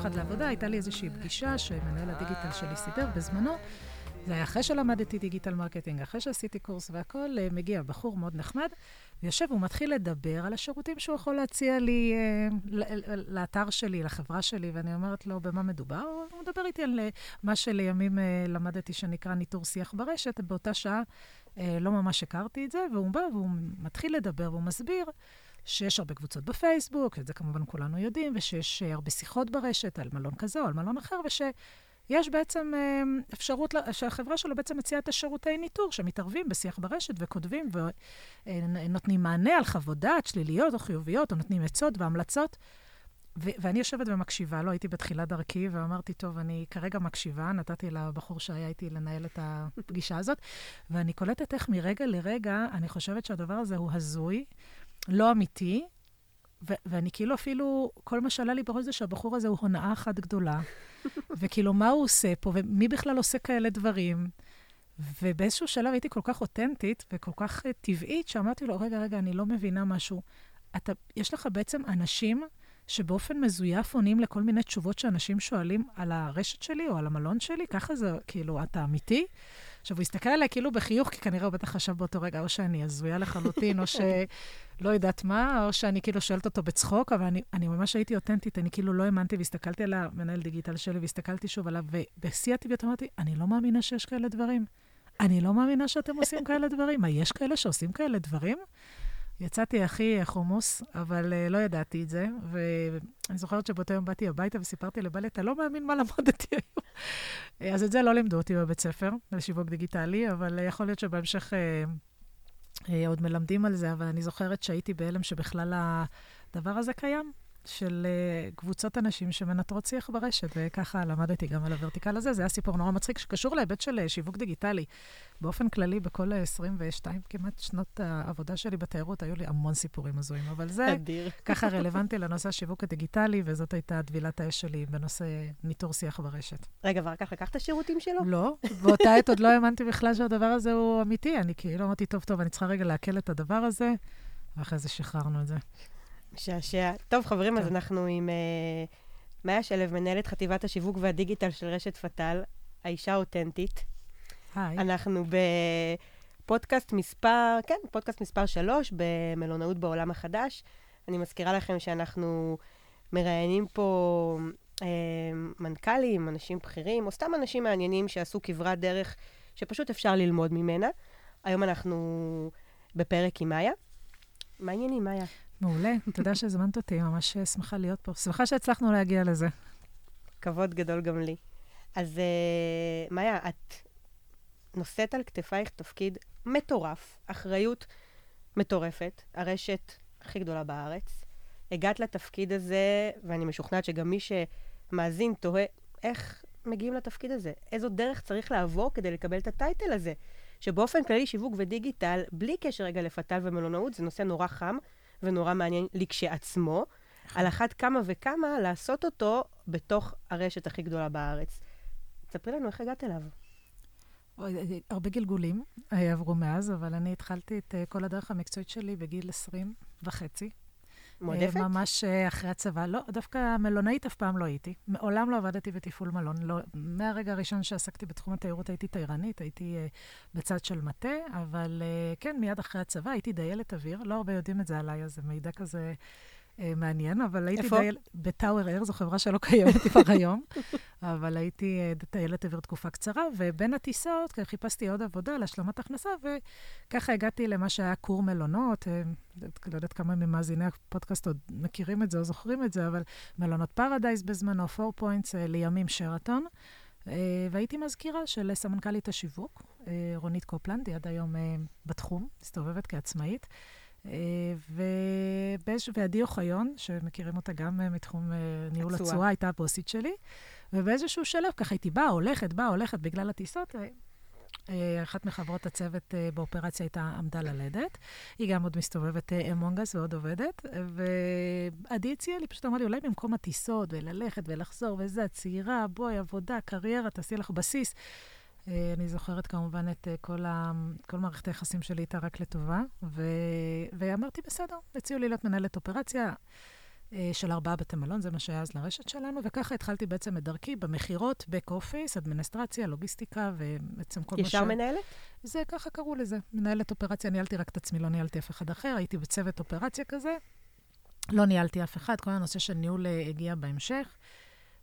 אחד לעבודה, הייתה לי איזושהי פגישה שמנהל הדיגיטל שלי סידר בזמנו. זה היה אחרי שלמדתי digital marketing, אחרי שעשיתי קורס והכול, אה, מגיע בחור מאוד נחמד, ויושב ומתחיל לדבר על השירותים שהוא יכול להציע לי אה, לאתר שלי, לחברה שלי, ואני אומרת לו, במה מדובר? הוא מדבר איתי על אה, מה שלימים למדתי שנקרא ניטור שיח ברשת. באותה שעה לא ממש הכרתי את זה, והוא בא והוא מתחיל לדבר והוא מסביר. שיש הרבה קבוצות בפייסבוק, את זה כמובן כולנו יודעים, ושיש אה, הרבה שיחות ברשת על מלון כזה או על מלון אחר, וש... יש בעצם אה, אפשרות, שהחברה שלו בעצם מציעה את השירותי ניטור, שמתערבים בשיח ברשת וכותבים ונותנים מענה על חוות דעת שליליות או חיוביות, או נותנים עצות והמלצות. ו- ואני יושבת ומקשיבה לו, הייתי בתחילת דרכי, ואמרתי, טוב, אני כרגע מקשיבה, נתתי לבחור שהיה איתי לנהל את הפגישה הזאת, ואני קולטת איך מרגע לרגע, אני חושבת שהדבר הזה הוא הזוי, לא אמיתי, ו- ואני כאילו אפילו, כל מה שעלה לי בראש זה שהבחור הזה הוא הונאה אחת גדולה. וכאילו, מה הוא עושה פה, ומי בכלל עושה כאלה דברים? ובאיזשהו שלב הייתי כל כך אותנטית וכל כך uh, טבעית, שאמרתי לו, רגע, רגע, אני לא מבינה משהו. אתה, יש לך בעצם אנשים שבאופן מזויף עונים לכל מיני תשובות שאנשים שואלים על הרשת שלי או על המלון שלי, ככה זה, כאילו, אתה אמיתי? עכשיו, הוא הסתכל עליי כאילו בחיוך, כי כנראה הוא בטח חשב באותו רגע, או שאני הזויה לחלוטין, או שלא יודעת מה, או שאני כאילו שואלת אותו בצחוק, אבל אני, אני ממש הייתי אותנטית, אני כאילו לא האמנתי, והסתכלתי על המנהל דיגיטל שלי, והסתכלתי שוב עליו, ובשיא הטבעיות אמרתי, אני לא מאמינה שיש כאלה דברים. אני לא מאמינה שאתם עושים כאלה דברים. מה, יש כאלה שעושים כאלה דברים? יצאתי הכי חומוס, אבל uh, לא ידעתי את זה, ואני זוכרת שבאותו יום באתי הביתה וסיפרתי לבעלי, אתה לא מאמין מה למדתי היום. אה, אז את זה לא לימדו אותי בבית ספר, לשיווק דיגיטלי, אבל uh, יכול להיות שבהמשך uh, uh, עוד מלמדים על זה, אבל אני זוכרת שהייתי בהלם שבכלל הדבר הזה קיים. של uh, קבוצות אנשים שמנטרות שיח ברשת, וככה למדתי גם על הוורטיקל הזה. זה היה סיפור נורא מצחיק, שקשור להיבט של uh, שיווק דיגיטלי. באופן כללי, בכל 22 כמעט שנות העבודה שלי בתיירות, היו לי המון סיפורים הזויים, אבל זה אדיר. ככה רלוונטי לנושא השיווק הדיגיטלי, וזאת הייתה טבילת האש שלי בנושא ניטור שיח ברשת. רגע, ואחר כך לקחת שירותים שלו? לא, באותה עת עוד לא האמנתי בכלל שהדבר הזה הוא אמיתי. אני כאילו אמרתי, טוב, טוב, אני צריכה רגע לעכל את הדבר הזה, ואחרי זה שחררנו את זה. משעשע. טוב, חברים, אז אנחנו עם uh, מאיה שלו, מנהלת חטיבת השיווק והדיגיטל של רשת פתאל, האישה האותנטית. היי. אנחנו בפודקאסט מספר, כן, פודקאסט מספר 3 במלונאות בעולם החדש. אני מזכירה לכם שאנחנו מראיינים פה אה, מנכ"לים, אנשים בכירים, או סתם אנשים מעניינים שעשו כברת דרך שפשוט אפשר ללמוד ממנה. היום אנחנו בפרק עם מאיה. מה העניינים, מאיה? מעולה, תודה שהזמנת אותי, ממש שמחה להיות פה. שמחה שהצלחנו להגיע לזה. כבוד גדול גם לי. אז uh, מאיה, את נושאת על כתפייך תפקיד מטורף, אחריות מטורפת, הרשת הכי גדולה בארץ. הגעת לתפקיד הזה, ואני משוכנעת שגם מי שמאזין תוהה, איך מגיעים לתפקיד הזה? איזו דרך צריך לעבור כדי לקבל את הטייטל הזה? שבאופן כללי שיווק ודיגיטל, בלי קשר רגע לפתל ומלונאות, זה נושא נורא חם ונורא מעניין לי כשעצמו. על אחת כמה וכמה לעשות אותו בתוך הרשת הכי גדולה בארץ. תספרי לנו איך הגעת אליו. הרבה גלגולים עברו מאז, אבל אני התחלתי את uh, כל הדרך המקצועית שלי בגיל 20 וחצי. מועדפת? Uh, ממש uh, אחרי הצבא. לא, דווקא מלונאית אף פעם לא הייתי. מעולם לא עבדתי בתפעול מלון. לא, מהרגע הראשון שעסקתי בתחום התיירות הייתי תיירנית, הייתי uh, בצד של מטה, אבל uh, כן, מיד אחרי הצבא הייתי דיילת אוויר. לא הרבה יודעים את זה עליי, אז זה מידע כזה... אה, מעניין, אבל הייתי איפה? דייל... בטאוור אייר, זו חברה שלא קיימת כבר היום, אבל הייתי אה, דיילת אוויר תקופה קצרה, ובין הטיסות חיפשתי עוד עבודה להשלמת הכנסה, וככה הגעתי למה שהיה אקור מלונות. אה, לא יודעת כמה ממאזיני הפודקאסט עוד מכירים את זה או זוכרים את זה, אבל מלונות פרדייז בזמנו, פור פוינטס, לימים שרתון. והייתי מזכירה של סמנכ"לית השיווק, רונית קופלנד, היא עד היום בתחום, מסתובבת כעצמאית. ועדי אוחיון, שמכירים אותה גם אה, מתחום אה, ניהול התשואה, הייתה הבוסית שלי. ובאיזשהו שלב, ככה הייתי באה, הולכת, באה, הולכת בגלל הטיסות. אה, אחת מחברות הצוות באופרציה הייתה עמדה ללדת. היא גם עוד מסתובבת אמונגס ועוד עובדת. ועדי הציעה לי, פשוט אמרה לי, אולי במקום הטיסות, וללכת ולחזור, וזה, צעירה, בואי, עבודה, קריירה, תעשי לך בסיס. אה, אני זוכרת כמובן את אה, כל, ה... כל מערכת היחסים שלי איתה רק לטובה, ו... ואמרתי, בסדר, הציעו לי להיות מנהלת אופרציה. אה, של ארבעה בתי מלון, זה מה שהיה אז לרשת שלנו, וככה התחלתי בעצם את דרכי במכירות, back office, אדמיניסטרציה, לוגיסטיקה, ובעצם כל מה ש... ישר מנהלת? זה, ככה קראו לזה. מנהלת אופרציה, ניהלתי רק את עצמי, לא ניהלתי אף אחד אחר, הייתי בצוות אופרציה כזה. לא ניהלתי אף אחד, כל הנושא של ניהול הגיע בהמשך.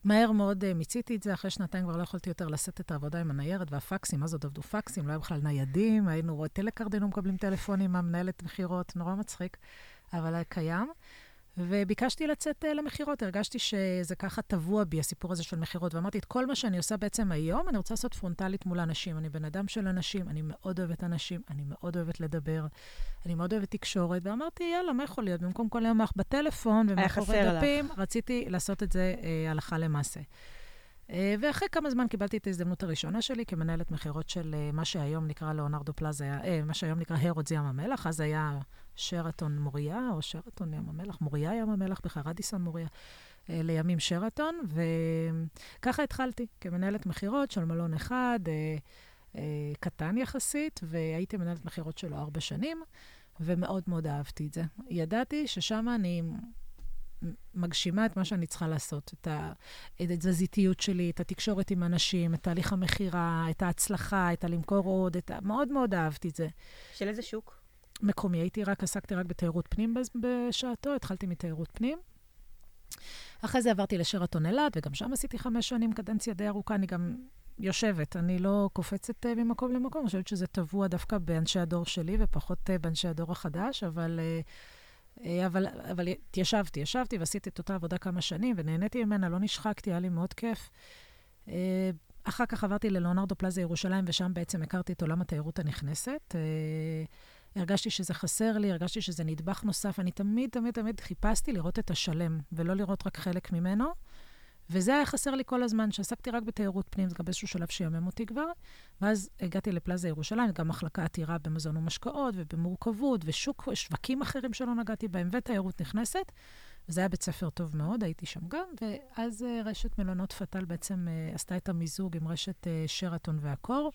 מהר מאוד uh, מיציתי את זה, אחרי שנתיים כבר לא יכולתי יותר לשאת את העבודה עם הניירת והפקסים, אז עוד עבדו פקסים, לא היה בכלל ניידים, היינו, טלקארד היינו מקבלים טלפונים מהמנהלת מכירות, נורא מצחיק, אבל היה קיים. וביקשתי לצאת uh, למכירות, הרגשתי שזה ככה טבוע בי, הסיפור הזה של מכירות, ואמרתי, את כל מה שאני עושה בעצם היום, אני רוצה לעשות פרונטלית מול אנשים. אני בן אדם של אנשים, אני מאוד אוהבת אנשים, אני מאוד אוהבת לדבר, אני מאוד אוהבת תקשורת, ואמרתי, יאללה, מה יכול להיות? במקום כל היום בטלפון ומאחורי דפים, לך. רציתי לעשות את זה uh, הלכה למעשה. Uh, ואחרי כמה זמן קיבלתי את ההזדמנות הראשונה שלי כמנהלת מכירות של uh, מה שהיום נקרא לאונרדו פלאזה, uh, מה שהיום נקרא הרודס ים המלח, אז היה שרתון מוריה, או שרתון ים המלח, מוריה ים המלח, בכלל רדיסון מוריה, אה, לימים שרתון, וככה התחלתי כמנהלת מכירות של מלון אחד, אה, אה, קטן יחסית, והייתי מנהלת מכירות שלו ארבע שנים, ומאוד מאוד אהבתי את זה. ידעתי ששם אני מגשימה את מה שאני צריכה לעשות, את, ה, את התזזיתיות שלי, את התקשורת עם אנשים, את תהליך המכירה, את ההצלחה, את הלמכור עוד, את ה... מאוד מאוד אהבתי את זה. של איזה שוק? מקומי. הייתי רק, עסקתי רק בתיירות פנים בשעתו, התחלתי מתיירות פנים. אחרי זה עברתי לשרתון אילת, וגם שם עשיתי חמש שנים, קדנציה די ארוכה. אני גם יושבת, אני לא קופצת uh, ממקום למקום, אני חושבת שזה טבוע דווקא באנשי הדור שלי ופחות uh, באנשי הדור החדש, אבל, uh, uh, אבל, אבל ישבתי, ישבתי ועשיתי את אותה עבודה כמה שנים, ונהניתי ממנה, לא נשחקתי, היה לי מאוד כיף. Uh, אחר כך עברתי ללאונרדו פלאזה ירושלים, ושם בעצם הכרתי את עולם התיירות הנכנסת. Uh, הרגשתי שזה חסר לי, הרגשתי שזה נדבך נוסף. אני תמיד, תמיד, תמיד חיפשתי לראות את השלם, ולא לראות רק חלק ממנו. וזה היה חסר לי כל הזמן, שעסקתי רק בתיירות פנים, זה גם באיזשהו שלב שיאמם אותי כבר. ואז הגעתי לפלאזה ירושלים, גם מחלקה עתירה במזון ומשקאות ובמורכבות, ושווקים אחרים שלא נגעתי בהם, ותיירות נכנסת. וזה היה בית ספר טוב מאוד, הייתי שם גם, ואז אה, רשת מלונות פטל בעצם אה, עשתה את המיזוג עם רשת אה, שרתון והקור.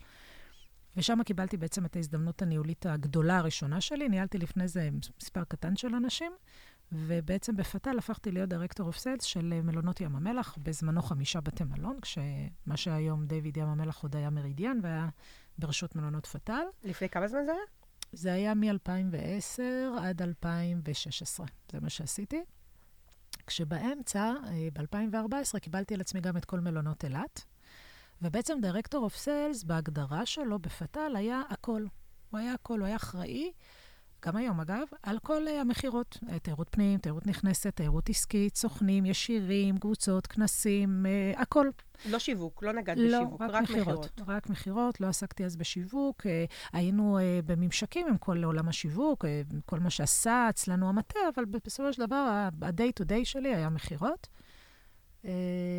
ושם קיבלתי בעצם את ההזדמנות הניהולית הגדולה הראשונה שלי. ניהלתי לפני זה מספר קטן של אנשים, ובעצם בפת"ל הפכתי להיות דירקטור אוף סיילס של מלונות ים המלח, בזמנו חמישה בתי מלון, כשמה שהיום דיוויד ים המלח עוד היה מרידיאן, והיה ברשות מלונות פת"ל. לפני כמה זמן זה היה? זה היה מ-2010 עד 2016, זה מה שעשיתי. כשבאמצע, אה, ב-2014, קיבלתי על עצמי גם את כל מלונות אילת. ובעצם דירקטור אוף סיילס, בהגדרה שלו בפת"ל, היה הכל. הוא היה הכל, הוא היה אחראי, גם היום אגב, על כל uh, המכירות. Uh, תיירות פנים, תיירות נכנסת, תיירות עסקית, סוכנים, ישירים, קבוצות, כנסים, uh, הכל. לא שיווק, לא נגעת לא, בשיווק, רק, רק מכירות. רק מכירות, לא עסקתי אז בשיווק. Uh, היינו uh, בממשקים עם כל עולם השיווק, uh, כל מה שעשה אצלנו המטה, אבל בסופו של דבר, ה-day to day שלי היה מכירות. Uh,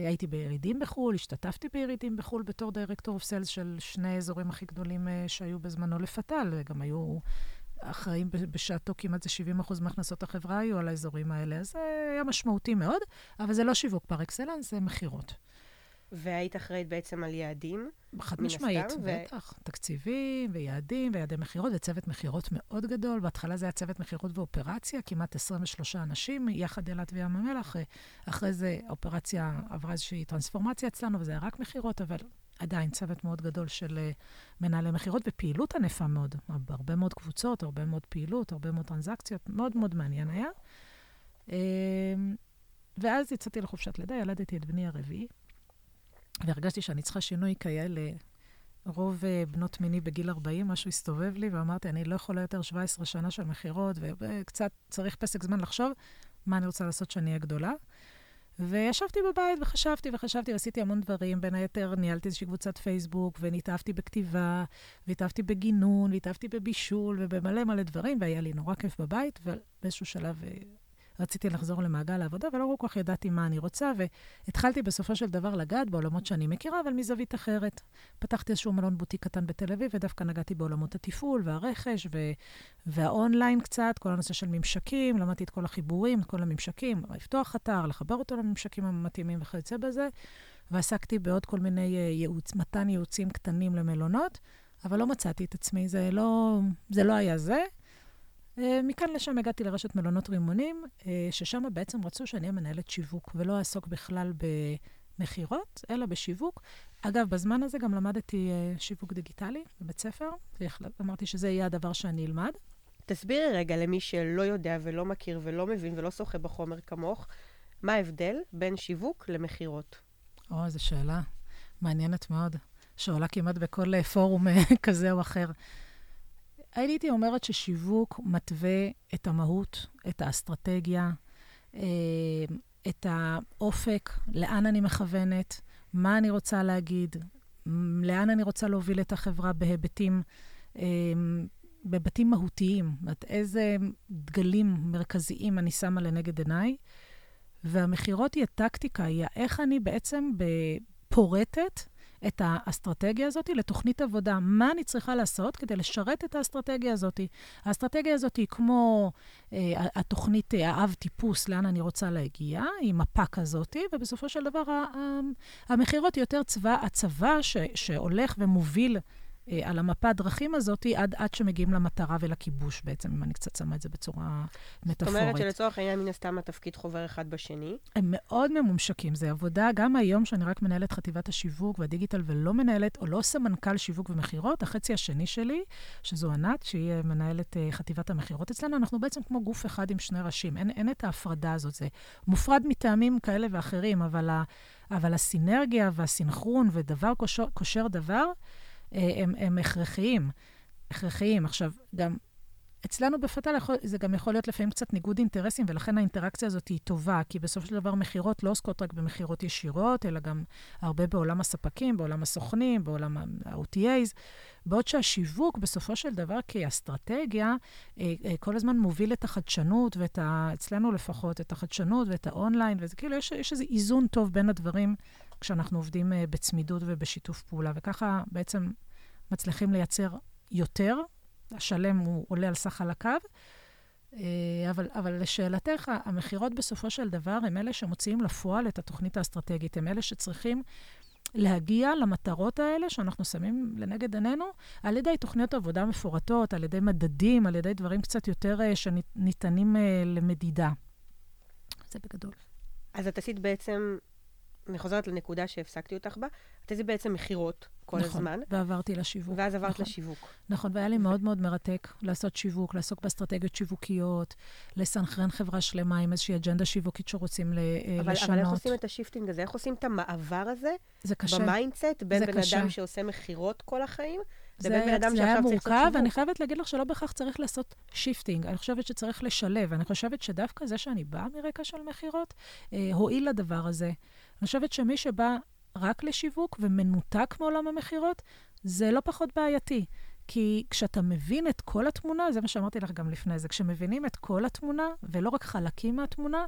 הייתי בירידים בחו"ל, השתתפתי בירידים בחו"ל בתור director of sales של שני האזורים הכי גדולים uh, שהיו בזמנו לפתאל, גם היו אחראים בשעתו כמעט זה 70 אחוז מהכנסות החברה היו על האזורים האלה, אז זה היה משמעותי מאוד, אבל זה לא שיווק par excellence, זה מכירות. והיית אחראית בעצם על יעדים? חד משמעית, ו... בטח. תקציבים ויעדים ויעדי מכירות וצוות מכירות מאוד גדול. בהתחלה זה היה צוות מכירות ואופרציה, כמעט 23 אנשים, יחד אילת וים המלח. אחרי זה האופרציה עברה איזושהי טרנספורמציה אצלנו, וזה היה רק מכירות, אבל עדיין צוות מאוד גדול של uh, מנהלי מכירות, ופעילות ענפה מאוד. הרבה מאוד קבוצות, הרבה מאוד פעילות, הרבה מאוד טרנזקציות, מאוד מאוד מעניין היה. Uh, ואז יצאתי לחופשת לידה, ילדתי את בני הרביעי. והרגשתי שאני צריכה שינוי כאלה. רוב uh, בנות מיני בגיל 40, משהו הסתובב לי, ואמרתי, אני לא יכולה יותר 17 שנה של מכירות, וקצת צריך פסק זמן לחשוב מה אני רוצה לעשות שאני אהיה גדולה. וישבתי בבית וחשבתי וחשבתי, ועשיתי המון דברים. בין היתר, ניהלתי איזושהי קבוצת פייסבוק, ונתאהבתי בכתיבה, והתאהבתי בגינון, והתאהבתי בבישול, ובמלא מלא דברים, והיה לי נורא כיף בבית, ובאיזשהו שלב אה, רציתי לחזור למעגל העבודה, ולא כל כך ידעתי מה אני רוצה, והתחלתי בסופו של דבר לגעת בעולמות שאני מכירה, אבל מזווית אחרת. פתחתי איזשהו מלון בוטיק קטן בתל אביב, ודווקא נגעתי בעולמות התפעול והרכש ו... והאונליין קצת, כל הנושא של ממשקים, למדתי את כל החיבורים, את כל הממשקים, לפתוח אתר, לחבר אותו לממשקים המתאימים וכיוצא בזה, ועסקתי בעוד כל מיני אה, ייעוץ, מתן ייעוצים קטנים למלונות, אבל לא מצאתי את עצמי, זה לא, זה לא היה זה. אה, מכאן לשם הגעתי לרשת מלונות רימונים, אה, ששם בעצם רצו שאני אהיה מנהלת שיווק, ולא אעסוק בכלל במכירות, אלא בשיווק. אגב, בזמן הזה גם למדתי אה, שיווק דיגיטלי בבית ספר, ואמרתי שזה יהיה הדבר שאני אלמד. תסבירי רגע למי שלא יודע ולא מכיר ולא מבין ולא שוחה בחומר כמוך, מה ההבדל בין שיווק למכירות? או, זו שאלה מעניינת מאוד, שעולה כמעט בכל פורום כזה או אחר. הייתי אומרת ששיווק מתווה את המהות, את האסטרטגיה, אה, את האופק, לאן אני מכוונת, מה אני רוצה להגיד, לאן אני רוצה להוביל את החברה בהיבטים, אה, בהיבטים מהותיים. זאת אומרת, איזה דגלים מרכזיים אני שמה לנגד עיניי. והמכירות היא הטקטיקה, היא איך אני בעצם פורטת את האסטרטגיה הזאת לתוכנית עבודה. מה אני צריכה לעשות כדי לשרת את האסטרטגיה הזאת? האסטרטגיה הזאת היא כמו אה, התוכנית אה, האב טיפוס, לאן אני רוצה להגיע, היא מפה כזאת, ובסופו של דבר המכירות יותר צבא, הצבא ש, שהולך ומוביל על המפה הדרכים הזאת עד, עד שמגיעים למטרה ולכיבוש בעצם, אם אני קצת שמה את זה בצורה מטאפורית. זאת אומרת שלצורך העניין, מן הסתם התפקיד חובר אחד בשני. הם מאוד ממומשקים. זו עבודה, גם היום שאני רק מנהלת חטיבת השיווק והדיגיטל ולא מנהלת, או לא סמנכ"ל שיווק ומכירות, החצי השני שלי, שזו ענת, שהיא מנהלת uh, חטיבת המכירות אצלנו, אנחנו בעצם כמו גוף אחד עם שני ראשים. אין, אין את ההפרדה הזאת. זה מופרד מטעמים כאלה ואחרים, אבל, ה, אבל הסינרגיה והסינכרון ודבר קושר, קושר דבר, אה, הם, הם הכרחיים. הכרחיים. עכשיו, גם אצלנו בפתל זה גם יכול להיות לפעמים קצת ניגוד אינטרסים, ולכן האינטראקציה הזאת היא טובה, כי בסופו של דבר מכירות לא עוסקות רק במכירות ישירות, אלא גם הרבה בעולם הספקים, בעולם הסוכנים, בעולם ה-OTAs, בעוד שהשיווק בסופו של דבר כאסטרטגיה, אה, אה, כל הזמן מוביל את החדשנות, ואת ה... אצלנו לפחות, את החדשנות ואת האונליין, וזה כאילו, יש, יש איזה איזון טוב בין הדברים כשאנחנו עובדים אה, בצמידות ובשיתוף פעולה, וככה בעצם מצליחים לייצר יותר, השלם הוא עולה על סך חלקיו. אה, אבל, אבל לשאלתך, המכירות בסופו של דבר הם אלה שמוציאים לפועל את התוכנית האסטרטגית, הם אלה שצריכים להגיע למטרות האלה שאנחנו שמים לנגד עינינו על ידי תוכניות עבודה מפורטות, על ידי מדדים, על ידי דברים קצת יותר אה, שניתנים למדידה. זה בגדול. אז את עשית בעצם אני חוזרת לנקודה שהפסקתי אותך בה, את עשית בעצם מכירות כל נכון, הזמן. נכון, ועברתי לשיווק. ואז עברת נכון. לשיווק. נכון, והיה לי מאוד מאוד מרתק לעשות שיווק, לעסוק באסטרטגיות שיווקיות, לסנכרן חברה שלמה עם איזושהי אג'נדה שיווקית שרוצים ל- אה, אבל, לשנות. אבל איך עושים את השיפטינג הזה? איך עושים את המעבר הזה? זה קשה. ב mindset, בין בן קשה. אדם שעושה מכירות כל החיים, זה, שיווק. זה היה מורכב, ואני חייבת להגיד לך שלא בהכרח צריך לעשות shifting. אני חושבת שצריך לשלב. אני חושבת שדווקא זה שאני באה מרקע של מכירות, אה, הועיל לדבר הזה. אני חושבת שמי שבא רק לשיווק ומנותק מעולם המכירות, זה לא פחות בעייתי. כי כשאתה מבין את כל התמונה, זה מה שאמרתי לך גם לפני זה, כשמבינים את כל התמונה, ולא רק חלקים מהתמונה,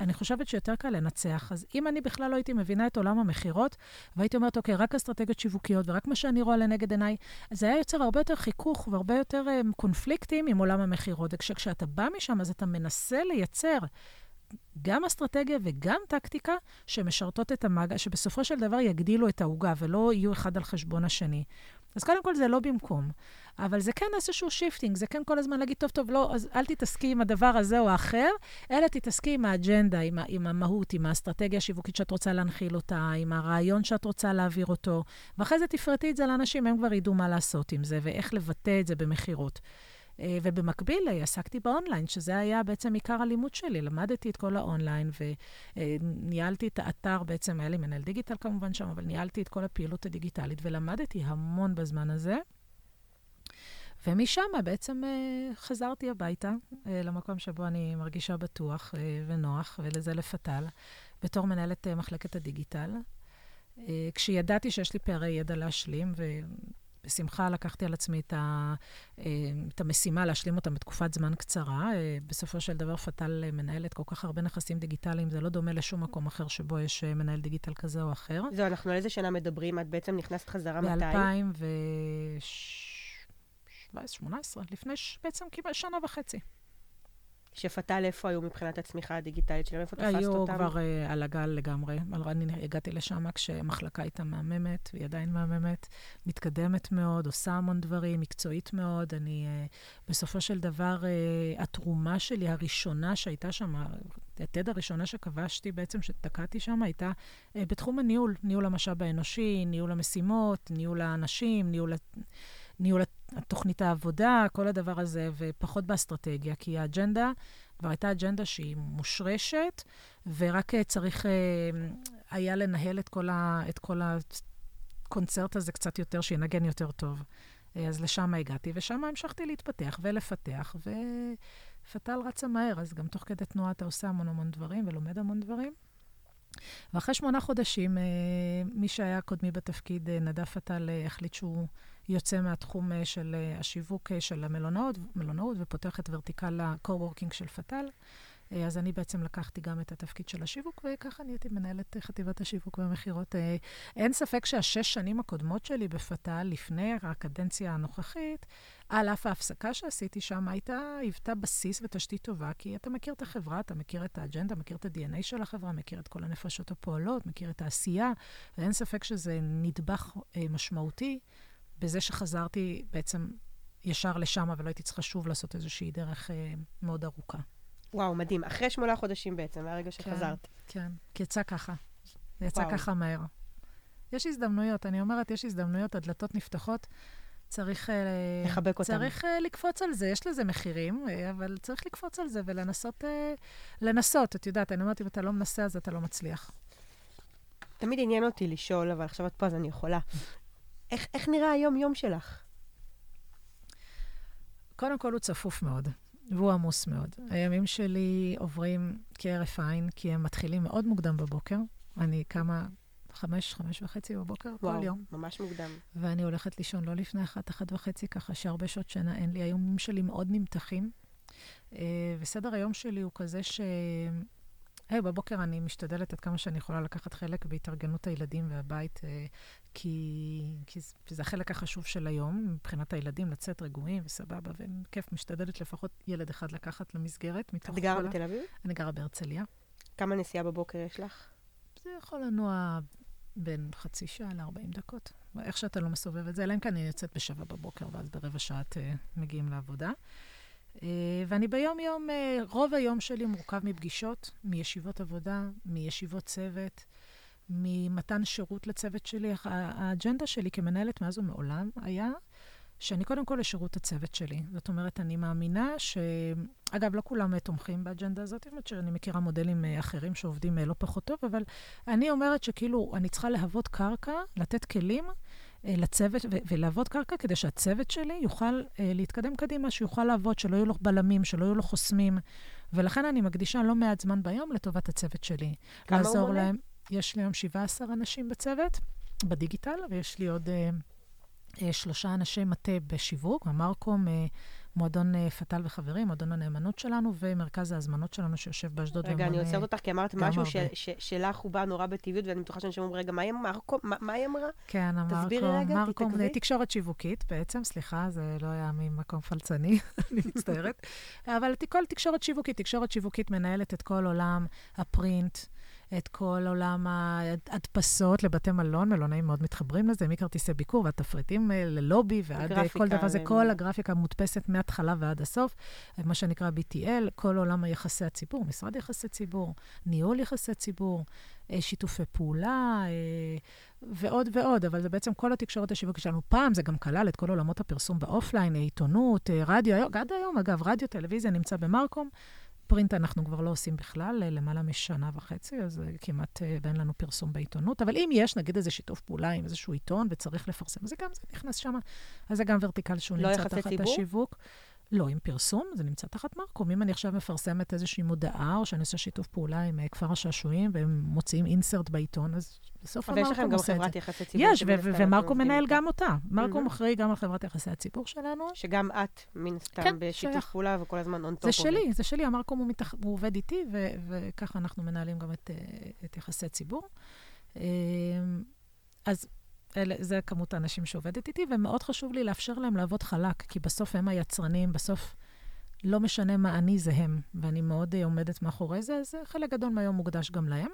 אני חושבת שיותר קל לנצח. אז אם אני בכלל לא הייתי מבינה את עולם המכירות, והייתי אומרת, אוקיי, רק אסטרטגיות שיווקיות ורק מה שאני רואה לנגד עיניי, זה היה יוצר הרבה יותר חיכוך והרבה יותר um, קונפליקטים עם עולם המכירות. וכשאתה בא משם, אז אתה מנסה לייצר גם אסטרטגיה וגם טקטיקה שמשרתות את המאגר, שבסופו של דבר יגדילו את העוגה ולא יהיו אחד על חשבון השני. אז קודם כל זה לא במקום, אבל זה כן איזשהו shifting, זה כן כל הזמן להגיד, טוב, טוב, לא, אז אל תתעסקי עם הדבר הזה או האחר, אלא תתעסקי עם האג'נדה, עם, עם המהות, עם האסטרטגיה השיווקית שאת רוצה להנחיל אותה, עם הרעיון שאת רוצה להעביר אותו, ואחרי זה תפרטי את זה לאנשים, הם כבר ידעו מה לעשות עם זה ואיך לבטא את זה במכירות. אה, ובמקביל אה, עסקתי באונליין, שזה היה בעצם עיקר הלימוד שלי. למדתי את כל האונליין וניהלתי את האתר, בעצם היה לי מנהל דיגיטל כמובן שם, אבל ניהלתי את כל הפעילות הדיגיטלית ולמדתי המון בזמן הזה. ומשם בעצם חזרתי הביתה, למקום שבו אני מרגישה בטוח ונוח, ולזה לפתל, בתור מנהלת מחלקת הדיגיטל. כשידעתי שיש לי פערי ידע להשלים, בשמחה לקחתי על עצמי את, ה, אה, את המשימה להשלים אותם בתקופת זמן קצרה. אה, בסופו של דבר פתל מנהלת כל כך הרבה נכסים דיגיטליים, זה לא דומה לשום מקום אחר שבו יש אה, מנהל דיגיטל כזה או אחר. זהו, אנחנו על איזה שנה מדברים? את בעצם נכנסת חזרה מתי? ב-2018, לפני בעצם כמעט שנה וחצי. שפתאל, איפה היו מבחינת הצמיחה הדיגיטלית שלהם? איפה תפסת היו אותם? כבר uh, על הגל לגמרי. אני הגעתי לשם כשמחלקה הייתה מהממת, והיא עדיין מהממת, מתקדמת מאוד, עושה המון דברים, מקצועית מאוד. אני, uh, בסופו של דבר, uh, התרומה שלי הראשונה שהייתה שם, היתד הראשונה שכבשתי בעצם, שתקעתי שם, הייתה uh, בתחום הניהול, ניהול המשאב האנושי, ניהול המשימות, ניהול האנשים, ניהול... ניהול תוכנית העבודה, כל הדבר הזה, ופחות באסטרטגיה, כי האג'נדה כבר הייתה אג'נדה שהיא מושרשת, ורק צריך היה לנהל את כל, ה, את כל הקונצרט הזה קצת יותר, שינגן יותר טוב. אז לשם הגעתי, ושם המשכתי להתפתח ולפתח, ופתל רצה מהר, אז גם תוך כדי תנועה אתה עושה המון המון דברים ולומד המון דברים. ואחרי שמונה חודשים, מי שהיה קודמי בתפקיד, נדב פתל, החליט שהוא יוצא מהתחום של השיווק של המלונאות, מלונאות ופותח את ורטיקל ה-co-working של פתל. אז אני בעצם לקחתי גם את התפקיד של השיווק, וככה נהייתי מנהלת חטיבת השיווק והמכירות. אין ספק שהשש שנים הקודמות שלי בפתל, לפני הקדנציה הנוכחית, על אף ההפסקה שעשיתי שם, הייתה, היוותה בסיס ותשתית טובה, כי אתה מכיר את החברה, אתה מכיר את האג'נדה, מכיר את ה-DNA של החברה, מכיר את כל הנפשות הפועלות, מכיר את העשייה, ואין ספק שזה נדבך אה, משמעותי בזה שחזרתי בעצם ישר לשם, אבל לא הייתי צריכה שוב לעשות איזושהי דרך אה, מאוד ארוכה. וואו, מדהים. אחרי שמונה חודשים בעצם, מהרגע שחזרת. כן, כן. כי יצא ככה. זה יצא וואו. ככה מהר. יש הזדמנויות, אני אומרת, יש הזדמנויות, הדלתות נפתחות. צריך... לחבק אותם. צריך uh, לקפוץ על זה. יש לזה מחירים, אבל צריך לקפוץ על זה ולנסות... לנסות, את יודעת, אני אומרת, אם אתה לא מנסה, אז אתה לא מצליח. תמיד עניין אותי לשאול, אבל עכשיו את פה, אז אני יכולה. איך, איך נראה היום-יום שלך? קודם כל, הוא צפוף מאוד. והוא עמוס מאוד. הימים שלי עוברים כהרף עין, כי הם מתחילים מאוד מוקדם בבוקר. אני קמה חמש, חמש וחצי בבוקר וואו, כל יום. וואו, ממש מוקדם. ואני הולכת לישון לא לפני אחת, אחת וחצי, ככה שהרבה שעות שינה אין לי. הימים שלי מאוד נמתחים. אה, וסדר היום שלי הוא כזה ש... Hey, בבוקר אני משתדלת עד כמה שאני יכולה לקחת חלק בהתארגנות הילדים והבית, אה, כי, כי זה החלק החשוב של היום, מבחינת הילדים, לצאת רגועים וסבבה, וכיף, משתדלת לפחות ילד אחד לקחת למסגרת. את גרה בתל אביב? אני גרה בהרצליה. כמה נסיעה בבוקר יש לך? זה יכול לנוע בין חצי שעה ל-40 דקות. איך שאתה לא מסובב את זה, אלא אם כן אני יוצאת בשבע בבוקר, ואז ברבע שעה uh, מגיעים לעבודה. Uh, ואני ביום-יום, uh, רוב היום שלי מורכב מפגישות, מישיבות עבודה, מישיבות צוות, ממתן שירות לצוות שלי. האג'נדה שלי כמנהלת מאז ומעולם היה שאני קודם כל לשירות הצוות שלי. זאת אומרת, אני מאמינה ש... אגב, לא כולם תומכים באג'נדה הזאת, זאת אומרת שאני מכירה מודלים אה, אחרים שעובדים אה, לא פחות טוב, אבל אני אומרת שכאילו, אני צריכה להוות קרקע, לתת כלים אה, לצוות, ולהוות קרקע כדי שהצוות שלי יוכל להתקדם קדימה, שיוכל לעבוד, שלא יהיו לו בלמים, שלא יהיו לו חוסמים. ולכן אני מקדישה לא מעט זמן ביום לטובת הצוות שלי. כמה הוא מונה? להם. יש לי היום 17 אנשים בצוות, בדיגיטל, ויש לי עוד... אה, שלושה אנשי מטה בשיווק, המרקום, אה, מועדון אה, פתל וחברים, מועדון הנאמנות שלנו, ומרכז ההזמנות שלנו שיושב באשדוד. רגע, אני עוצרת אותך, כי אמרת משהו שלך הוא בא נורא בטבעיות, ואני בטוחה שאנשים אומרים, רגע, מה היא, אמרה? כן, מרקום, תתקבי. תקשורת שיווקית בעצם, סליחה, זה לא היה ממקום פלצני, אני מצטערת. אבל כל תקשורת שיווקית, תקשורת שיווקית מנהלת את כל עולם הפרינט. את כל עולם ההדפסות לבתי מלון, מלונאים מאוד מתחברים לזה, מכרטיסי ביקור ועד תפריטים אה, ללובי ועד אה, כל דבר, זה כל הגרפיקה מודפסת מההתחלה ועד הסוף, מה שנקרא BTL, כל עולם היחסי הציבור, משרד יחסי ציבור, ניהול יחסי ציבור, אה, שיתופי פעולה, ועוד ועוד, אבל זה בעצם כל התקשורת השיווקית שלנו. פעם זה גם כלל את כל עולמות הפרסום באופליין, עיתונות, רדיו, עד היום, אגב, רדיו, טלוויזיה נמצא במרקום. פרינט אנחנו כבר לא עושים בכלל, למעלה משנה וחצי, אז כמעט ואין לנו פרסום בעיתונות. אבל אם יש, נגיד איזה שיתוף פעולה עם איזשהו עיתון וצריך לפרסם, זה גם, זה נכנס שם. אז זה גם ורטיקל שהוא לא נמצא תחת ציבור? השיווק. לא עם פרסום, זה נמצא תחת marcom. אם אני עכשיו מפרסמת איזושהי מודעה, או שאני עושה שיתוף פעולה עם כפר השעשועים, והם מוציאים insert בעיתון, אז בסוף ה marcom עושה את זה. אבל יש לכם גם חברת יחסי ציבור. יש, ו marcom מנהל גם אותה. marcom אחראי גם על חברת יחסי הציבור שלנו. שגם את, מן סתם, כן, בשיתוף פעולה, וכל הזמן on top. זה שלי, זה שלי. ה marcom הוא, עובד איתי. וככה אנחנו מנהלים גם את, את יחסי הציבור. אמ, אז אלה, זה כמות האנשים שעובדת איתי, ומאוד חשוב לי לאפשר להם לעבוד חלק, כי בסוף הם היצרנים, בסוף לא משנה מה אני, זה הם, ואני מאוד uh, עומדת מאחורי זה, אז חלק גדול מהיום מוקדש גם להם.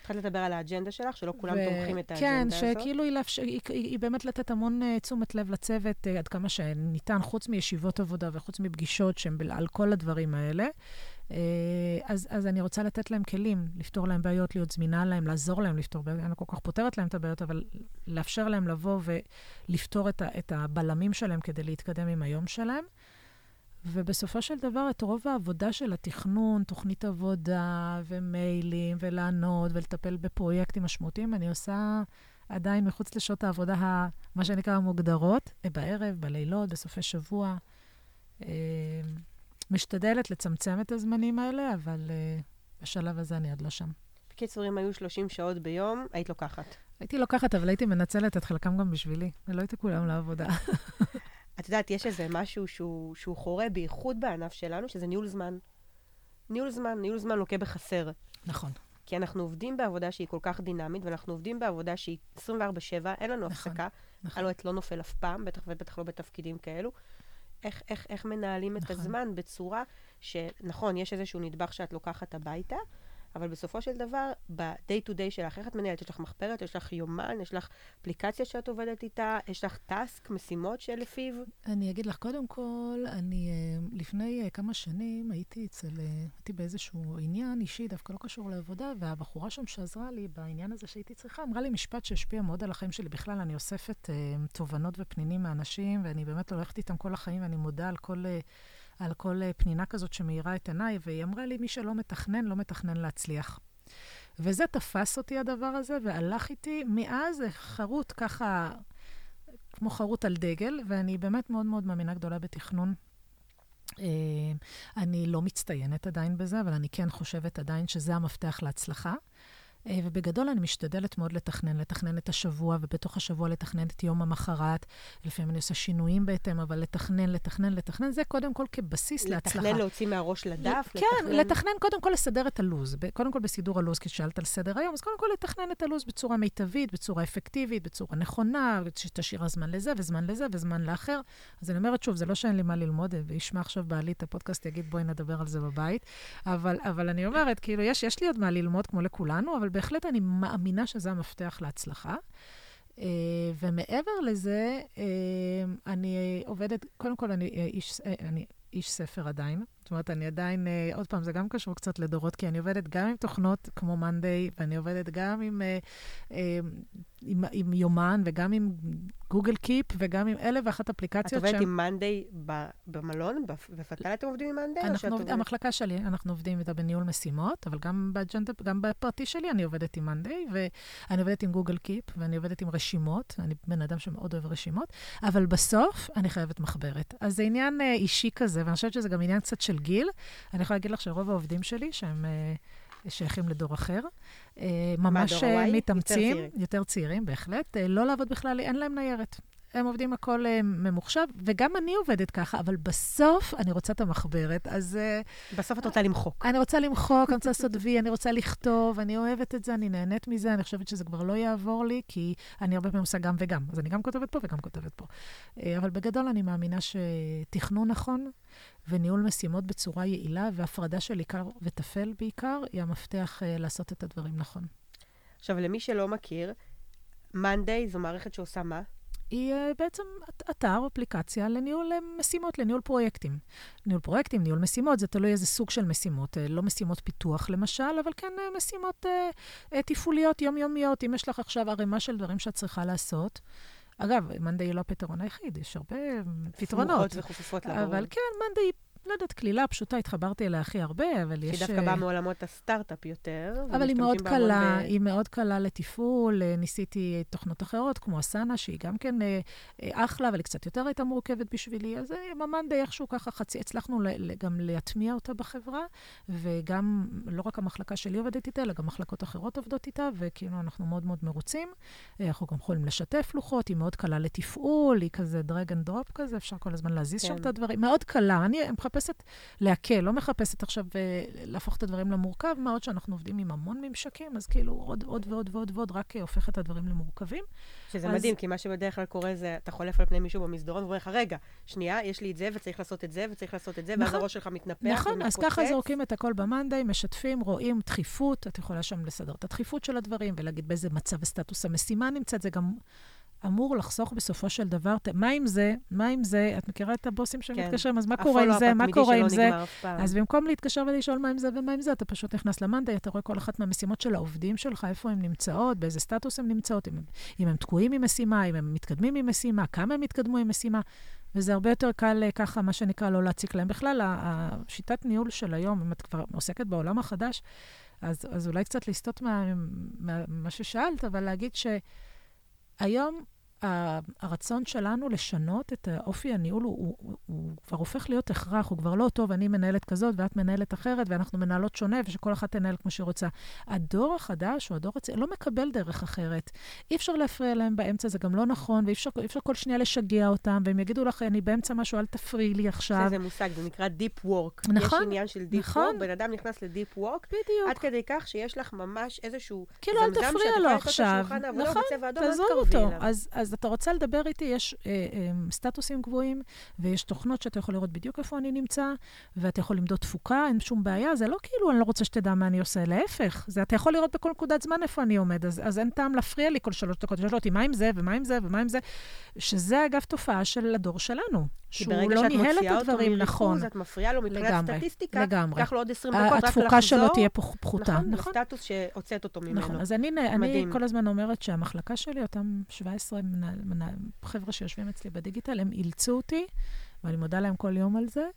התחלת לדבר על האג'נדה שלך, שלא כולם ו... תומכים את כן, האג'נדה הזאת? כן, שכאילו היא, לאפשר, היא, היא, היא באמת לתת המון uh, תשומת לב לצוות, uh, עד כמה שניתן, חוץ מישיבות עבודה וחוץ מפגישות שהן על כל הדברים האלה. Uh, אז, אז אני רוצה לתת להם כלים, לפתור להם בעיות, להיות זמינה להם, לעזור להם לפתור בעיות. אני לא כל כך פותרת להם את הבעיות, אבל לאפשר להם לבוא ולפתור את, ה, את הבלמים שלהם כדי להתקדם עם היום שלהם. ובסופו של דבר, את רוב העבודה של התכנון, תוכנית עבודה ומיילים ולענות ולטפל בפרויקטים משמעותיים, אני עושה עדיין מחוץ לשעות העבודה, ה, מה שנקרא המוגדרות, בערב, בלילות, בסופי שבוע. משתדלת לצמצם את הזמנים האלה, אבל אה, בשלב הזה אני עוד לא שם. בקיצור, אם היו 30 שעות ביום, היית לוקחת. הייתי לוקחת, אבל הייתי מנצלת את חלקם גם בשבילי. ולא הייתי כולם לעבודה. את יודעת, יש איזה משהו שהוא, שהוא חורה, בייחוד בענף שלנו, שזה ניהול זמן. ניהול זמן, ניהול זמן לוקה בחסר. נכון. כי אנחנו עובדים בעבודה שהיא כל כך דינמית, ואנחנו עובדים בעבודה שהיא 24-7, אין לנו נכון, הפסקה. נכון. הלוא לא נופל אף פעם, בטח ובטח לא בתפקידים כאלו. איך, איך, איך מנהלים נכון. את הזמן בצורה שנכון, יש איזשהו נדבך שאת לוקחת הביתה, אבל בסופו של דבר, ב-day to day שלך, איך את מנהלת? יש לך מחפרת, יש לך יומן, יש לך אפליקציה שאת עובדת איתה, יש לך טאסק, משימות שלפיו? אני אגיד לך, קודם כל, אני אה, לפני אה, כמה שנים הייתי אצל, אה, הייתי באיזשהו עניין אישי, דווקא לא קשור לעבודה, והבחורה שם שעזרה לי בעניין הזה שהייתי צריכה, אמרה לי משפט שהשפיע מאוד על החיים שלי. בכלל, אני אוספת תובנות ופנינים מאנשים, ואני באמת הולכת איתם כל החיים, ואני מודה על כל... על כל אה, פנינה כזאת שמאירה את עיניי, והיא אמרה לי, מי שלא מתכנן, לא מתכנן להצליח. וזה תפס אותי, הדבר הזה, והלך איתי מאז חרוט ככה, כמו חרוט על דגל, ואני באמת מאוד מאוד מאמינה גדולה בתכנון. אה, אני לא מצטיינת עדיין בזה, אבל אני כן חושבת עדיין שזה המפתח להצלחה. אה, ובגדול אני משתדלת מאוד לתכנן, לתכנן את השבוע, ובתוך השבוע לתכנן את יום המחרת. לפעמים אני עושה שינויים בהתאם, אבל לתכנן, לתכנן, לתכנן, זה קודם כל כבסיס לתכנן, להצלחה. לתכנן, להוציא מהראש לדף? כן, לתכנן... לתכנן, קודם כל לסדר את הלו"ז. קודם כל בסידור הלו"ז, כי שאלת על סדר היום, אז קודם כל לתכנן את הלו"ז בצורה מיטבית, בצורה אפקטיבית, בצורה נכונה, שתשאיר זמן לזה וזמן לזה וזמן לאחר. אז אני אומרת שוב, זה לא שאין לי מה ללמוד, וישמע עכשיו בעלי את הפודקאסט, יגיד, בואי נדבר על זה בבית. אבל, אבל אני אומרת, כאילו, יש, יש לי עוד מה ללמוד כמו לכולנו, אבל בהחלט אני מאמינה שזה המפתח להצלחה. Uh, ומעבר לזה, uh, אני עובדת, קודם כל, אני uh, איש, אני איש ספר עדיין. אומרת, אני עדיין, uh, עוד פעם, זה גם קשור קצת לדורות, כי אני עובדת גם עם תוכנות כמו מאנדיי, ואני עובדת גם עם, uh, uh, עם, עם יומן, וגם עם גוגל קיפ, וגם עם אלף ואחת אפליקציות. את עובדת עם מאנדיי במלון? בפתל אתם עובדים עם מאנדיי? אנחנו, עובד... המחלקה שלי, אנחנו עובדים איתה בניהול משימות, אבל גם באג'נדה, גם בפרטי שלי אני עובדת עם מאנדיי, ואני עובדת עם גוגל קיפ, ואני עובדת עם רשימות, אני בן אדם שמאוד אוהב רשימות, אבל בסוף אני חייבת מחברת. אז זה עניין אישי כזה, ואני חושבת שזה גם עניין קצת של גיל. אני יכולה להגיד לך שרוב העובדים שלי, שהם... Uh, שייכים לדור אחר. אה, ממש מתאמצים, יותר. יותר צעירים, בהחלט. לא לעבוד בכלל, אין להם ניירת. הם עובדים הכל uh, ממוחשב, וגם אני עובדת ככה, אבל בסוף אני רוצה את המחברת, אז... Uh, בסוף את רוצה למחוק. אני רוצה למחוק, אני רוצה לעשות וי, אני רוצה לכתוב, אני אוהבת את זה, אני נהנית מזה, אני חושבת שזה כבר לא יעבור לי, כי אני הרבה פעמים עושה גם וגם. אז אני גם כותבת פה וגם כותבת פה. Uh, אבל בגדול אני מאמינה שתכנון נכון, וניהול משימות בצורה יעילה, והפרדה של עיקר וטפל בעיקר, היא המפתח לעשות את הדברים נכון. עכשיו, למי שלא מכיר, מאנדיי זו מערכת שעושה מה? היא uh, בעצם אתר, אפליקציה לניהול uh, משימות, לניהול פרויקטים. ניהול פרויקטים, ניהול משימות, זה תלוי איזה סוג של משימות. Uh, לא משימות פיתוח למשל, אבל כן משימות תפעוליות, יומיומיות. אם יש לך עכשיו ערימה של דברים שאת צריכה לעשות, אגב, מאנדיי היא לא הפתרון היחיד, יש הרבה פתרונות. סמוכות וחופפות לעבור. אבל כן, מאנדיי לא יודעת, קלילה פשוטה, התחברתי אליה הכי הרבה, אבל יש... היא דווקא באה מעולמות הסטארט-אפ יותר. אבל היא מאוד קלה, ב... היא מאוד קלה לתפעול. אה, ניסיתי תוכנות אחרות, כמו אסנה, שהיא גם כן אה, אה, אחלה, אבל היא קצת יותר הייתה מורכבת בשבילי. אז monday איכשהו ככה חצי, הצלחנו גם להטמיע אותה בחברה, וגם, לא רק המחלקה שלי עובדת איתה, אלא גם מחלקות אחרות עובדות איתה, וכאילו אנחנו מאוד מאוד מרוצים. אנחנו גם יכולים לשתף לוחות, היא מאוד קלה לתפעול, היא כזה drag and drop כזה, אפשר כל הזמן להזיז כן. שם את הדברים. מאוד קלה. אני מחפשת להקל, לא מחפשת עכשיו אה, להפוך את הדברים למורכב, מה עוד שאנחנו עובדים עם המון ממשקים, אז כאילו עוד, עוד ועוד ועוד ועוד רק הופך את הדברים למורכבים. שזה אז- מדהים, כי מה שבדרך כלל קורה זה, אתה חולף על פני מישהו במסדרון ואומר לך, רגע, שנייה, יש לי את זה, וצריך לעשות את זה, וצריך לעשות את זה, ואז נכון. הראש שלך מתנפח נכון, אז ככה ומתפוצץ. זורקים את הכל במאנדיי, משתפים, רואים דחיפות, את יכולה שם לסדר את הדחיפות של הדברים ולהגיד באיזה מצב וסטטוס המשימה נמצאת, זה גם אמור לחסוך בסופו של דבר, מה עם זה, מה עם זה, את מכירה את הבוסים שמתקשרים, אז מה קורה עם הפולו-אפ זה, מה קורה עם זה? אז במקום להתקשר ולשאול מה עם זה ומה עם זה, אתה פשוט נכנס למאנדיי, אתה רואה כל אחת מהמשימות של העובדים שלך, איפה הן נמצאות, באיזה סטטוס הן נמצאות, אם, אם הם תקועים עם משימה, אם הם מתקדמים עם משימה, כמה הם התקדמו עם משימה. וזה הרבה יותר קל אה, ככה, מה שנקרא, לא להציק להם. בכלל, השיטת ניהול של היום, אם את כבר עוסקת בעולם החדש, אז, אז אולי קצת לסטות מה, מה, מה ששאלת, אבל להגיד שהיום הרצון שלנו לשנות את האופי הניהול, הוא, הוא, הוא, הוא כבר הופך להיות הכרח, הוא כבר לא טוב, אני מנהלת כזאת ואת מנהלת אחרת, ואנחנו מנהלות שונה, ושכל אחת תנהל כמו שהיא רוצה. הדור החדש, או הדור הצעיר, לא מקבל דרך אחרת. אי אפשר להפריע להם באמצע, זה גם לא נכון, ואי אפשר, אפשר כל שנייה לשגע אותם, והם יגידו לך, אני באמצע משהו, אל תפריעי לי עכשיו. איזה מושג, זה נקרא Deep Work. נכון, יש עניין של Deep נכון. Work, בן אדם נכנס ל-Deep Work, בדיוק. עד כדי כך שיש לך ממש איזשהו כאילו, אל תפריע לו עכשיו. נכון, תעזוב אותו. אליו. אז, אז אתה רוצה לדבר איתי, יש אה, אה, סטטוסים קבועים, ויש תוכנות שאתה יכול לראות בדיוק איפה אני נמצא, ואתה יכול למדוד תפוקה, אין שום בעיה. זה לא כאילו, אני לא רוצה שתדע מה אני עושה, להפך. זה אתה יכול לראות בכל נקודת זמן איפה אני עומד, אז, אז אין טעם להפריע לי כל שלוש דקות. לשאול אותי, מה עם זה, ומה עם זה, ומה עם זה? שזה, אגב, תופעה של הדור שלנו, כי שהוא ברגע לא שאת ניהל את הדברים נכון. מריכוז, את מפריעה לו מבחינת סטטיסטיקה, לגמרי. קח לו עוד 20 דקות רק לחזור. התפוקה שלו תהיה פח- פחותה. נכון, נכון. לסטטוס שהוצאת אותו ממנו. נכון, אז אני, אני. כל הזמן אומרת שהמחלקה שלי, אותם 17 מנהל, חבר'ה שיושבים אצלי בדיגיטל, הם אילצו אותי, ואני מודה להם כל יום על זה,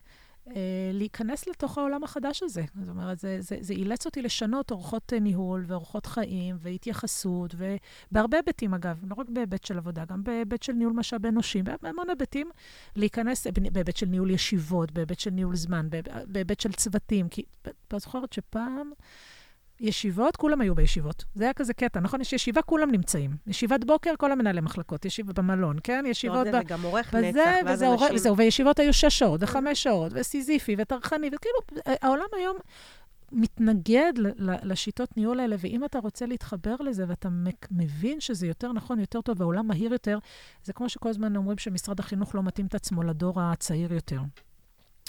אה, להיכנס לתוך העולם החדש הזה. זאת אומרת, זה, זה, זה אילץ אותי לשנות אורחות אה, ניהול ואורחות חיים והתייחסות, ובהרבה היבטים, אגב, לא רק בהיבט של עבודה, גם בהיבט של ניהול משאבי אנושי, בהמון היבטים, להיכנס, בהיבט של ניהול ישיבות, בהיבט של ניהול זמן, בהיבט של צוותים. כי את זוכרת שפעם... ישיבות, כולם היו בישיבות. זה היה כזה קטע, נכון? יש ישיבה, כולם נמצאים. ישיבת בוקר, כל המנהלי מחלקות, ישיבה במלון, כן? לא ישיבות. זה, גם עורך נצח, ואז וזה עורך, אנשים... וזהו, וישיבות היו שש שעות, וחמש שעות, וסיזיפי, וטרחני, וכאילו, העולם היום מתנגד לשיטות ניהול האלה, ואם אתה רוצה להתחבר לזה, ואתה מבין שזה יותר נכון, יותר טוב, והעולם מהיר יותר, זה כמו שכל הזמן אומרים שמשרד החינוך לא מתאים את עצמו לדור הצעיר יותר.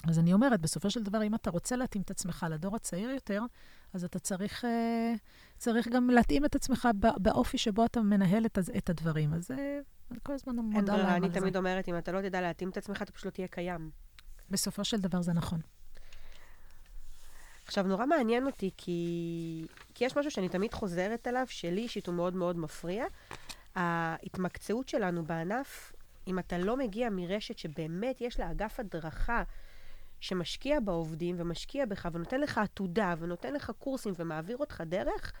אז אני אומרת, בסופו של דבר, אם אתה רוצה להתאים את עצמך לדור הצעיר יותר, אז אתה צריך, אה, צריך גם להתאים את עצמך בא- באופי שבו אתה מנהל את, את הדברים. אז אה, אני כל הזמן אין מודה ברירה, להם אני על זה. תמיד אומרת, אם אתה לא תדע להתאים את עצמך, אתה פשוט לא תהיה קיים. בסופו של דבר זה נכון. עכשיו, נורא מעניין אותי, כי, כי יש משהו שאני תמיד חוזרת עליו, שלי אישית הוא מאוד מאוד מפריע. ההתמקצעות שלנו בענף, אם אתה לא מגיע מרשת שבאמת יש לה אגף הדרכה שמשקיע בעובדים ומשקיע בך ונותן לך עתודה ונותן לך קורסים ומעביר אותך דרך,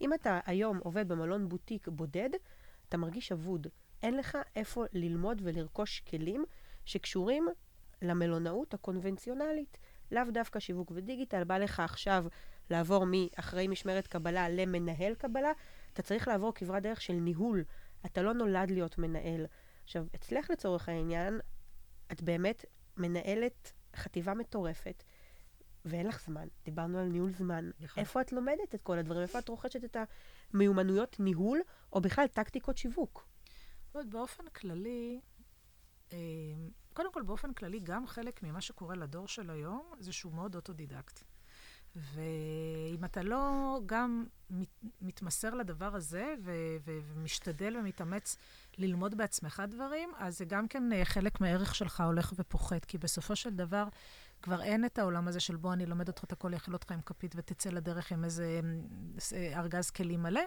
אם אתה היום עובד במלון בוטיק בודד, אתה מרגיש אבוד. אין לך איפה ללמוד ולרכוש כלים שקשורים למלונאות הקונבנציונלית. לאו דווקא שיווק ודיגיטל, בא לך עכשיו לעבור מאחראי משמרת קבלה למנהל קבלה, אתה צריך לעבור כברת דרך של ניהול. אתה לא נולד להיות מנהל. עכשיו, אצלך לצורך העניין, את באמת מנהלת חטיבה מטורפת, ואין לך זמן. דיברנו על ניהול זמן. נכון. איפה את לומדת את כל הדברים? איפה את רוכשת את המיומנויות ניהול, או בכלל טקטיקות שיווק? זאת אומרת, באופן כללי, אה, קודם כל, באופן כללי, גם חלק ממה שקורה לדור של היום, זה שהוא מאוד אוטודידקט. ואם אתה לא גם מת, מתמסר לדבר הזה ו- ו- ומשתדל ומתאמץ ללמוד בעצמך דברים, אז זה גם כן אה, חלק מהערך שלך הולך ופוחת, כי בסופו של דבר כבר אין את העולם הזה של בוא אני לומד אותך את הכל, יאכיל אותך עם כפית ותצא לדרך עם איזה אה, ארגז כלים מלא.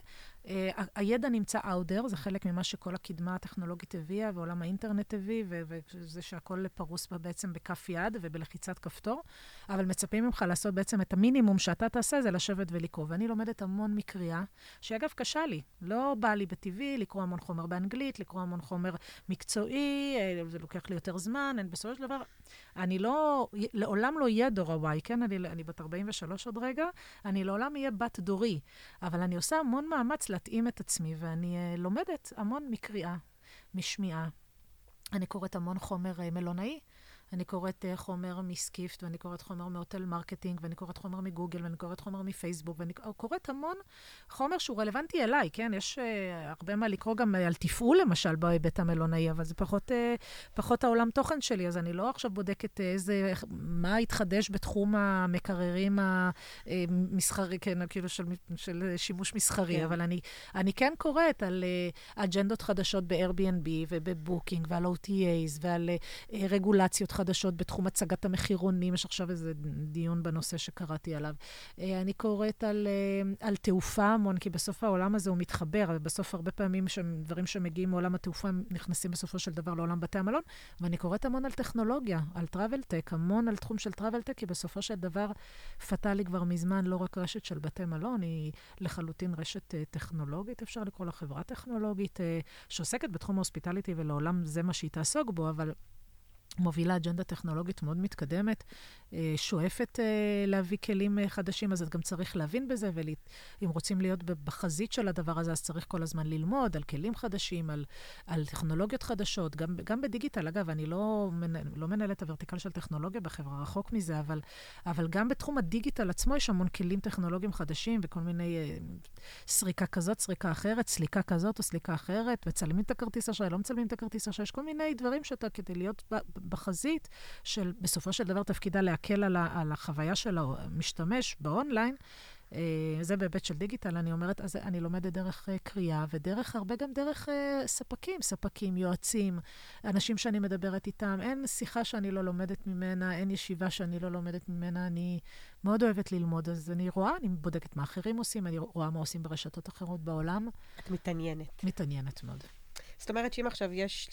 אה, הידע נמצא there, זה חלק ממה שכל הקדמה הטכנולוגית הביאה, ועולם האינטרנט הביא, וזה שהכל פרוס בה בעצם בכף יד ובלחיצת כפתור, אבל מצפים ממך לעשות בעצם את המינימום שאתה תעשה, זה לשבת ולקרוא. ואני לומדת המון מקריאה, שאגב, קשה לי. לא בא לי בטבעי לקרוא המון חומר באנגלית, לקרוא המון חומר מקצועי, אה, זה לוקח לי יותר זמן, בסופו של דבר, אני לא, לעולם לא אהיה דור ה-Y, כן? אני, אני בת 43 עוד רגע, אני לעולם אהיה בת דורי, אבל אני עושה המון מאמץ להתאים את עצמי, ואני uh, לומדת המון מקריאה, משמיעה. אני קוראת המון חומר uh, מלונאי, אני קוראת uh, חומר מסקיפט, ואני קוראת חומר מ Hotel Marketing, ואני קוראת חומר מגוגל, ואני קוראת חומר מפייסבוק, ואני קוראת המון חומר שהוא רלוונטי אליי, כן? יש uh, הרבה מה לקרוא גם על תפעול, למשל, בהיבט המלונאי, אבל זה פחות, uh, פחות העולם תוכן שלי, אז אני לא עכשיו בודקת איזה, מה התחדש בתחום המקררים המסחרי, כן, כאילו של, של שימוש מסחרי, כן. אבל אני, אני כן קוראת על uh, אג'נדות חדשות ב-Airbnb ובבוקינג ועל OTAs ועל uh, רגולציות חדשות בתחום הצגת המחירונים. יש עכשיו איזה דיון בנושא שקראתי עליו. Uh, אני קוראת על, uh, על תעופה המון, כי בסוף העולם הזה הוא מתחבר, ובסוף הרבה פעמים דברים שמגיעים מעולם התעופה נכנסים בסופו של דבר לעולם בתי המלון. ואני קוראת המון על טכנולוגיה, על travel tech, המון על תחום של travel tech, כי בסופו של דבר פתאל היא כבר מזמן לא רק רשת של בתי מלון, היא לחלוטין רשת uh, טכנולוגית, אפשר לקרוא לה חברה טכנולוגית, שעוסקת בתחום ה hospitality, ולעולם זה מה שהיא תעסוק בו, אבל... מובילה אג'נדה טכנולוגית מאוד מתקדמת, אה, שואפת אה, להביא כלים אה, חדשים, אז את גם צריך להבין בזה, ואם רוצים להיות בחזית של הדבר הזה, אז צריך כל הזמן ללמוד על כלים חדשים, על, על טכנולוגיות חדשות, גם, גם בדיגיטל. אגב, אני לא, לא מנהלת הוורטיקל של טכנולוגיה בחברה, רחוק מזה, אבל, אבל גם בתחום הדיגיטל עצמו יש המון כלים טכנולוגיים חדשים וכל מיני סריקה כזאת, סריקה אחרת, סליקה כזאת או סליקה אחרת, מצלמים את הכרטיס אשראי, לא מצלמים את הכרטיס אשראי, יש כל מיני דברים שאתה, כדי להיות בחזית של, בסופו של דבר, תפקידה להקל על, ה, על החוויה של המשתמש באונליין, אה, זה בהיבט של דיגיטל, אני אומרת, אז אני לומדת דרך uh, קריאה, ודרך, הרבה גם דרך uh, ספקים, ספקים, יועצים, אנשים שאני מדברת איתם. אין שיחה שאני לא לומדת ממנה, אין ישיבה שאני לא לומדת ממנה. אני מאוד אוהבת ללמוד, אז אני רואה, אני בודקת מה אחרים עושים, אני רואה מה עושים ברשתות אחרות בעולם. את מתעניינת. מתעניינת מאוד. זאת אומרת שאם עכשיו יש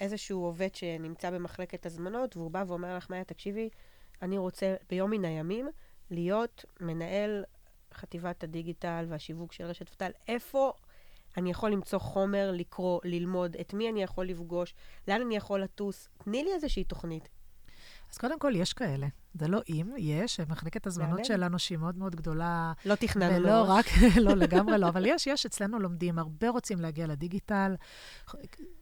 איזשהו עובד שנמצא במחלקת הזמנות, והוא בא ואומר לך, מאיה, תקשיבי, אני רוצה ביום מן הימים להיות מנהל חטיבת הדיגיטל והשיווק של רשת פתל. איפה אני יכול למצוא חומר, לקרוא, ללמוד, את מי אני יכול לפגוש, לאן אני יכול לטוס? תני לי איזושהי תוכנית. אז קודם כל, יש כאלה. זה לא אם, יש. מחלקת הזמנות שלנו, שהיא מאוד מאוד גדולה. לא תכננו ולא רק, לא, לגמרי לא. אבל יש, יש, אצלנו לומדים. הרבה רוצים להגיע לדיגיטל.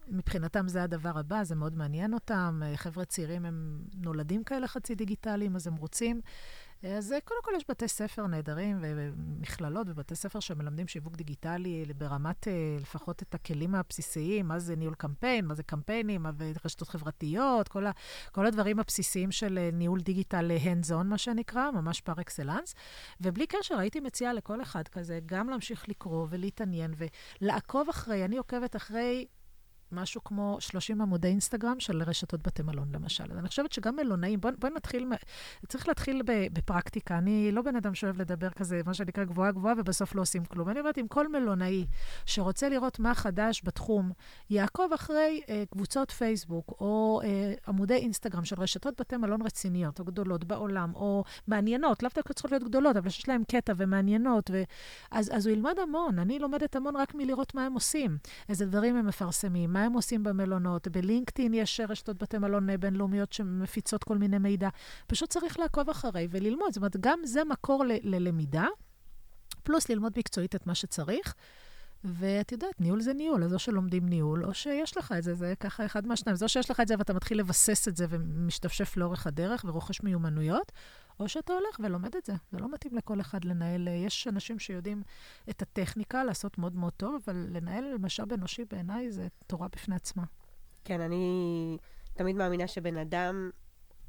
מבחינתם זה הדבר הבא, זה מאוד מעניין אותם. חבר'ה צעירים, הם נולדים כאלה חצי דיגיטליים, אז הם רוצים. אז אה, קודם כל יש בתי ספר נהדרים ומכללות ובתי ספר שמלמדים שיווק דיגיטלי ברמת אה, לפחות את הכלים הבסיסיים, מה זה ניהול קמפיין, מה זה קמפיינים, מה זה רשתות חברתיות, כל, ה, כל הדברים הבסיסיים של אה, ניהול דיגיטל hands on, מה שנקרא, ממש פר אקסלנס. ובלי קשר, הייתי מציעה לכל אחד כזה גם להמשיך לקרוא ולהתעניין ולעקוב אחרי, אני עוקבת אחרי משהו כמו 30 עמודי אינסטגרם של רשתות בתי מלון, למשל. אז אני חושבת שגם מלונאים, בואי בוא נתחיל, צריך להתחיל בפרקטיקה. אני לא בן אדם שאוהב לדבר כזה, מה שנקרא גבוהה גבוהה, ובסוף לא עושים כלום. אני אומרת, אם כל מלונאי שרוצה לראות מה חדש בתחום, יעקוב אחרי אה, קבוצות פייסבוק או אה, עמודי אינסטגרם של רשתות בתי מלון רציניות או גדולות בעולם, או מעניינות, לאו דווקא צריכות להיות גדולות, אבל שיש להן קטע ומעניינות, ו... אז, אז הוא ילמד המון. אני לומדת המון רק מלראות מה הם עושים, איזה דברים הם מפרסמים, מה הם עושים במלונות. בלינקדאין יש רשתות בתי מלון בינלאומיות שמפיצות כל מיני מידע. פשוט צריך לעקוב אחרי וללמוד. זאת אומרת, גם זה מקור ללמידה, פלוס ללמוד מקצועית את מה שצריך. ואת יודעת, ניהול זה ניהול, אז או שלומדים ניהול, או שיש לך את זה, זה ככה אחד מהשניים. זה או שיש לך את זה ואתה מתחיל לבסס את זה ומשתפשף לאורך הדרך ורוכש מיומנויות, או שאתה הולך ולומד את זה. זה לא מתאים לכל אחד לנהל. יש אנשים שיודעים את הטכניקה לעשות מאוד מאוד טוב, אבל לנהל משאב אנושי בעיניי זה תורה בפני עצמה. כן, אני תמיד מאמינה שבן אדם...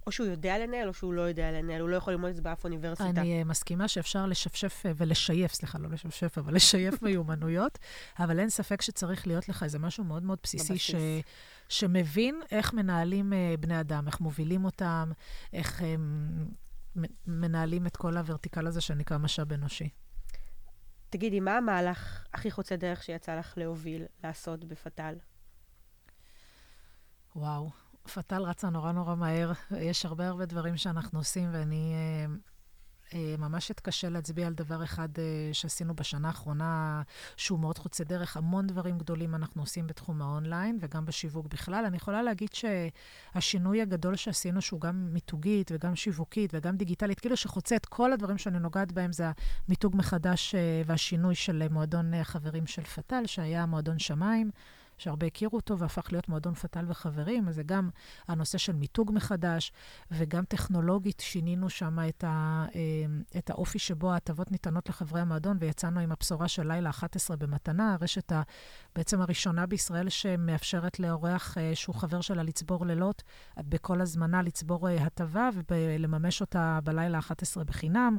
או שהוא יודע לנהל, או שהוא לא יודע לנהל. הוא לא יכול ללמוד את זה באף אוניברסיטה. אני uh, מסכימה שאפשר לשפשף uh, ולשייף, סליחה, לא לשפשף, אבל לשייף מיומנויות, אבל אין ספק שצריך להיות לך איזה משהו מאוד מאוד בסיסי, ש, שמבין איך מנהלים uh, בני אדם, איך מובילים אותם, איך מנהלים את כל הוורטיקל הזה שנקרא משאב אנושי. תגידי, מה המהלך הכי חוצה דרך שיצא לך להוביל, לעשות בפתאל? וואו, פתאל רצה נורא נורא מהר. יש הרבה הרבה דברים שאנחנו עושים, ואני אה, אה, ממש אתקשה להצביע על דבר אחד אה, שעשינו בשנה האחרונה, שהוא מאוד חוצה דרך. המון דברים גדולים אנחנו עושים בתחום האונליין וגם בשיווק בכלל. אני יכולה להגיד שהשינוי הגדול שעשינו, שהוא גם מיתוגית וגם שיווקית וגם דיגיטלית, כאילו שחוצה את כל הדברים שאני נוגעת בהם, זה המיתוג מחדש והשינוי של מועדון החברים של פתאל, שהיה מועדון שמיים. שהרבה הכירו אותו והפך להיות מועדון פטל וחברים, אז זה גם הנושא של מיתוג מחדש, וגם טכנולוגית שינינו שם את, ה, אה, את האופי שבו ההטבות ניתנות לחברי המועדון, ויצאנו עם הבשורה של לילה 11 במתנה, הרשת ה, בעצם הראשונה בישראל שמאפשרת לאורח אה, שהוא חבר שלה לצבור לילות, בכל הזמנה לצבור הטבה ולממש אותה בלילה 11 בחינם.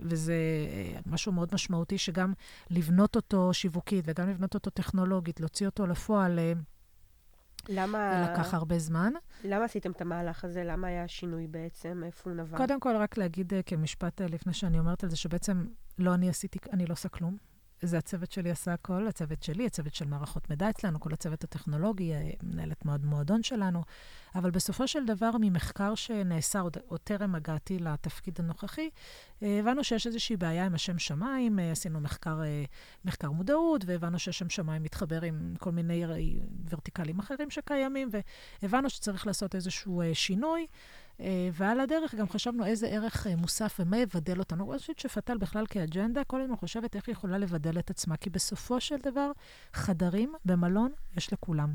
וזה אה, משהו מאוד משמעותי, שגם לבנות אותו שיווקית וגם לבנות אותו טכנולוגית, להוציא אותו לפועל, אה, למה... לקח הרבה זמן. למה עשיתם את המהלך הזה? למה היה שינוי בעצם? איפה הוא נבע? קודם כל, רק להגיד אה, כמשפט לפני שאני אומרת על זה, שבעצם לא אני עשיתי, אני לא עושה כלום. זה הצוות שלי עשה הכל, הצוות שלי, הצוות של מערכות מידע אצלנו, כל הצוות הטכנולוגי, מנהלת מועד מועדון שלנו. אבל בסופו של דבר, ממחקר שנעשה עוד, עוד טרם הגעתי לתפקיד הנוכחי, אה, הבנו שיש איזושהי בעיה עם השם שמיים, אה, עשינו מחקר, אה, מחקר מודעות, והבנו שהשם שמיים מתחבר עם כל מיני ורטיקלים אחרים שקיימים, והבנו שצריך לעשות איזשהו שינוי. ועל הדרך גם חשבנו איזה ערך מוסף ומה יבדל אותנו. אני חושבת שפתל בכלל כאג'נדה, כל הזמן חושבת איך היא יכולה לבדל את עצמה, כי בסופו של דבר, חדרים במלון יש לכולם.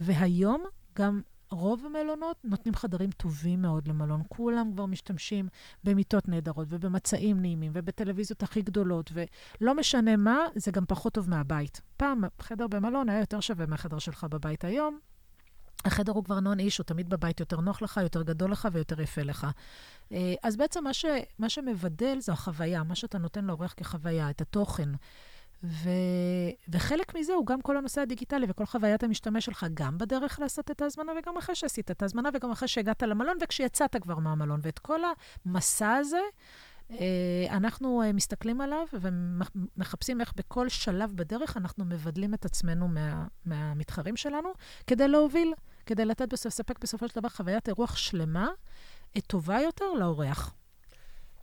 והיום גם רוב המלונות נותנים חדרים טובים מאוד למלון. כולם כבר משתמשים במיטות נהדרות ובמצעים נעימים ובטלוויזיות הכי גדולות, ולא משנה מה, זה גם פחות טוב מהבית. פעם חדר במלון היה יותר שווה מהחדר שלך בבית היום. החדר הוא כבר נון איש, הוא תמיד בבית יותר נוח לך, יותר גדול לך ויותר יפה לך. אה, אז בעצם מה, ש, מה שמבדל זו החוויה, מה שאתה נותן לאורח כחוויה, את התוכן. ו... וחלק מזה הוא גם כל הנושא הדיגיטלי וכל חוויית המשתמש שלך, גם בדרך לעשות את ההזמנה וגם אחרי שעשית את ההזמנה וגם אחרי שהגעת למלון וכשיצאת כבר מהמלון. ואת כל המסע הזה, אנחנו אה, מסתכלים עליו ומחפשים איך בכל שלב בדרך אנחנו מבדלים את עצמנו מה, מהמתחרים שלנו, כדי להוביל, כדי לתת, לספק בסופו של דבר חוויית אירוח שלמה, טובה יותר לאורח.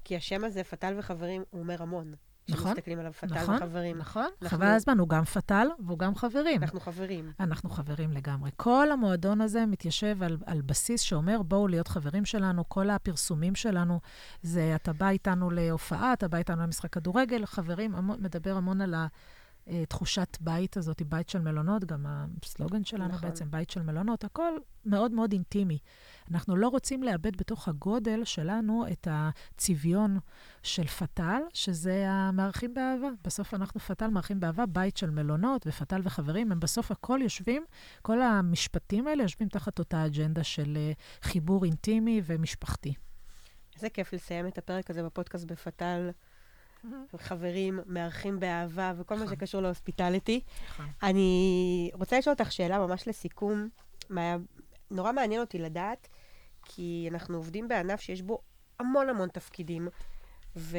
כי השם הזה, פתל וחברים, הוא אומר המון. נכון, שמסתכלים עליו פתל נכון, וחברים. נכון, אנחנו... חבל הזמן, הוא גם פתל והוא גם חברים. אנחנו חברים. אנחנו חברים לגמרי. כל המועדון הזה מתיישב על, על בסיס שאומר, בואו להיות חברים שלנו, כל הפרסומים שלנו, זה אתה בא איתנו להופעה, אתה בא איתנו למשחק כדורגל, חברים, המון, מדבר המון על ה... אה, תחושת בית הזאת, בית של מלונות, גם הסלוגן שלנו נכון. בעצם, בית של מלונות, הכל מאוד מאוד אינטימי. אנחנו לא רוצים לאבד בתוך הגודל שלנו את הצביון של פתל, שזה המארחים באהבה. בסוף אנחנו פתל מארחים באהבה, בית של מלונות, ופתל וחברים, הם בסוף הכל יושבים, כל המשפטים האלה יושבים תחת אותה אג'נדה של אה, חיבור אינטימי ומשפחתי. איזה כיף לסיים את הפרק הזה בפודקאסט בפתל. חברים, מארחים באהבה, וכל מה נכון. שקשור להוספיטליטי. נכון. אני רוצה לשאול אותך שאלה ממש לסיכום. נורא מעניין אותי לדעת, כי אנחנו עובדים בענף שיש בו המון המון תפקידים, ו...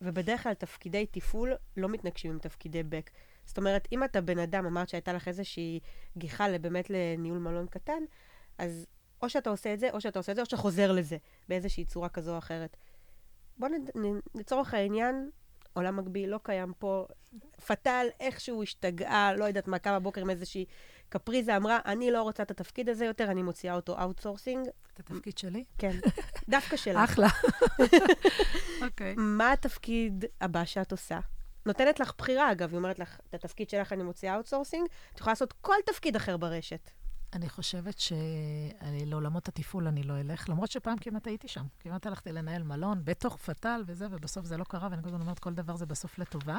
ובדרך כלל תפקידי תפעול לא מתנגשים עם תפקידי בק. זאת אומרת, אם אתה בן אדם, אמרת שהייתה לך איזושהי גיחה באמת לניהול מלון קטן, אז או שאתה עושה את זה, או שאתה עושה את זה, או שאתה חוזר לזה באיזושהי צורה כזו או אחרת. בוא נ... לצורך העניין, עולם מקביל לא קיים פה. פתאל איכשהו השתגעה, לא יודעת מה, קמה בבוקר עם איזושהי קפריזה, אמרה, אני לא רוצה את התפקיד הזה יותר, אני מוציאה אותו outsourcing. את התפקיד שלי? כן, דווקא שלך. אחלה. אוקיי. מה התפקיד הבא שאת עושה? נותנת לך בחירה, אגב, היא אומרת לך, את התפקיד שלך אני מוציאה outsourcing, את יכולה לעשות כל תפקיד אחר ברשת. אני חושבת שלעולמות התפעול אני לא אלך, למרות שפעם כמעט הייתי שם. כמעט הלכתי לנהל מלון בתוך פתאל וזה, ובסוף זה לא קרה, ואני כל הזמן אומרת, כל דבר זה בסוף לטובה.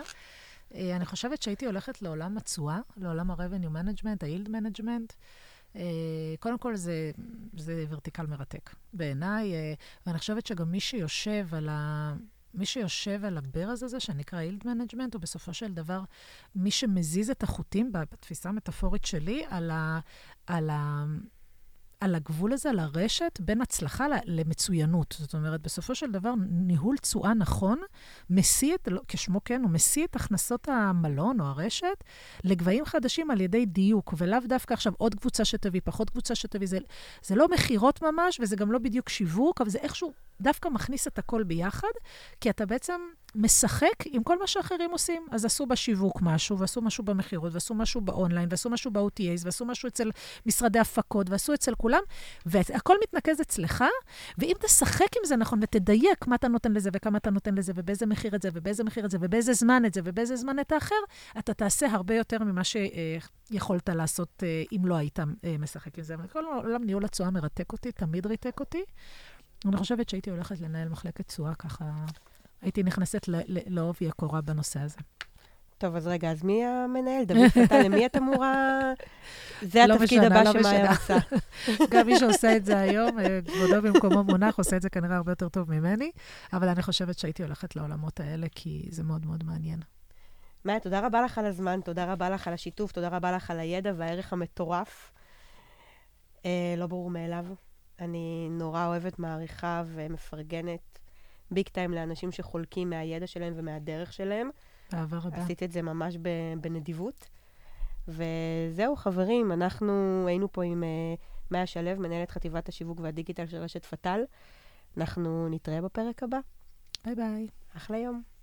אה, אני חושבת שהייתי הולכת לעולם התשואה, לעולם ה-revenue management, ה-yield management. אה, קודם כל, זה, זה ורטיקל מרתק בעיניי, אה, ואני חושבת שגם מי שיושב על ה... מי שיושב על הברז הזה, שנקרא yield management, הוא בסופו של דבר מי שמזיז את החוטים, בתפיסה המטאפורית שלי, על, ה, על, ה, על הגבול הזה, על הרשת, בין הצלחה למצוינות. זאת אומרת, בסופו של דבר, ניהול תשואה נכון, משיא את, לא, כשמו כן, הוא משיא את הכנסות המלון או הרשת לגבהים חדשים על ידי דיוק, ולאו דווקא עכשיו עוד קבוצה שתביא, פחות קבוצה שתביא. זה, זה לא מכירות ממש, וזה גם לא בדיוק שיווק, אבל זה איכשהו דווקא מכניס את הכל ביחד, כי אתה בעצם משחק עם כל מה שאחרים עושים. אז עשו בשיווק משהו, ועשו משהו במכירות, ועשו משהו באונליין, ועשו משהו ב-OTAs, ועשו משהו אצל משרדי הפקות, ועשו אצל כולם, והכל מתנקז אצלך, ואם תשחק עם זה נכון ותדייק מה אתה נותן לזה, וכמה אתה נותן לזה, ובאיזה מחיר את זה, ובאיזה מחיר את זה, ובאיזה זמן את זה, ובאיזה זמן את האחר, אתה תעשה הרבה יותר ממה שיכולת לעשות אה, אם לא היית אה, משחק עם זה. כל עולם ניהול התשואה מרתק אותי, תמיד ריתק אותי. אני חושבת שהייתי הולכת לנהל מחלקת תשואה ככה, הייתי נכנסת לעובי הקורה בנושא הזה. טוב, אז רגע, אז מי המנהל? דוד פתל, למי את אמורה... זה לא התפקיד הבא לא שמאיה עושה. גם מי שעושה את זה היום, אה, כבודו במקומו מונח, עושה את זה כנראה הרבה יותר טוב ממני, אבל אני חושבת שהייתי הולכת לעולמות האלה, כי זה מאוד מאוד מעניין. מאיה, תודה רבה לך על הזמן, תודה רבה לך על השיתוף, תודה רבה לך על הידע והערך המטורף. אה, לא ברור מאליו. אני נורא אוהבת, מעריכה ומפרגנת big time לאנשים שחולקים מהידע שלהם ומהדרך שלהם. באהבה רבה. עשית את זה ממש בנדיבות. וזהו, חברים, אנחנו היינו פה עם אה, מאיה שלו, מנהלת חטיבת השיווק והדיגיטל של רשת פתאל. אנחנו נתראה בפרק הבא. ביי ביי. אחלה יום.